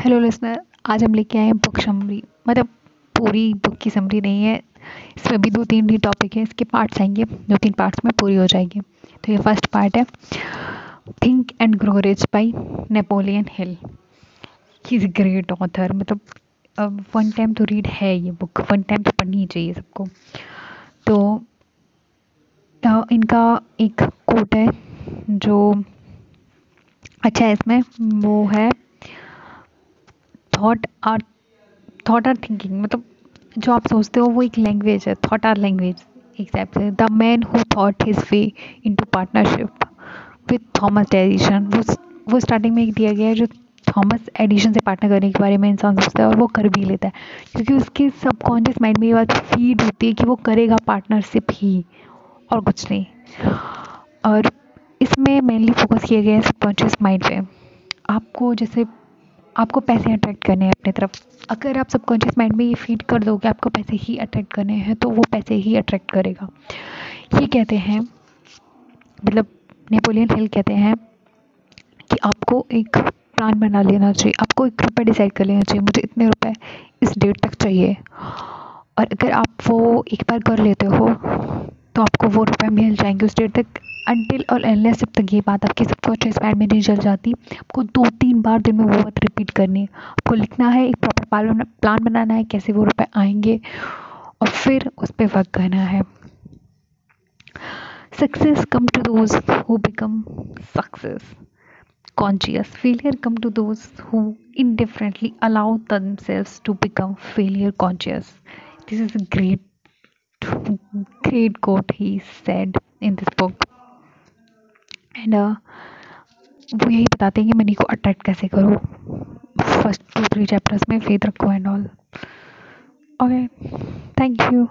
Hello listener आज हम लेके आए हैं बुक समरी मतलब पूरी बुक की समरी नहीं है. इसमें भी दो तीन ही टॉपिक है. इसके पार्ट्स आएँगे. दो तीन पार्ट्स में पूरी हो जाएगी. तो ये फ़र्स्ट पार्ट है. Think and grow rich by Napoleon Hill he is great author मतलब वन टाइम तो रीड है ये बुक वन टाइम तो पढ़नी चाहिए सबको. तो इनका एक कोट है जो अच्छा है इसमें. वो है thought are thought are thinking मतलब जो आप सोचते हो वो एक लैंग्वेज है थॉट आर लैंग्वेज एक टाइप से the man who thought his way into partnership with Thomas Edison वो वो स्टार्टिंग में एक दिया गया है जो थॉमस एडिशन से पार्टनर करने के बारे में इंसान सोचता है और वो कर भी लेता है। क्योंकि उसके सबकॉन्शियस माइंड में ये बात फ़ीड होती है कि वो करेगा पार्टनरशिप ही और कुछ नहीं। और इसमें मेनली फोकस किया गया है सबकॉन्शियस माइंड पे। आपको जैसे आपको पैसे अट्रैक्ट करने हैं अपनी तरफ़। अगर आप सबकॉन्शियस माइंड में ये फ़ीड कर दो कि आपको पैसे ही अट्रैक्ट करने हैं तो वो पैसे ही अट्रैक्ट करेगा। ये कहते हैं मतलब नेपोलियन हिल कहते हैं कि आपको एक प्लान बना लेना चाहिए, आपको एक रुपये डिसाइड कर लेना चाहिए, मुझे इतने रुपए इस डेट तक चाहिए। और अगर आप वो एक बार कर लेते हो तो आपको वो रुपए मिल जाएँगे उस डेट तक। अनटिल और एनलेस जब तक ये बात आपकी सबको अच्छे स्पैड में नहीं जल जाती, आपको दो तीन बार दिन में वो बात रिपीट करनी है। आपको लिखना है, एक प्रॉपर प्लान बनाना है, कैसे वो रुपए आएँगे, और फिर उस पर वर्क करना है। Success come to those who become success conscious failure come to those who indifferently allow them to become failure conscious this is great great got he said in this book and uh, वो यही बताते हैं कि money को attract कैसे करो। First two three chapters में faith रखो and all okay thank you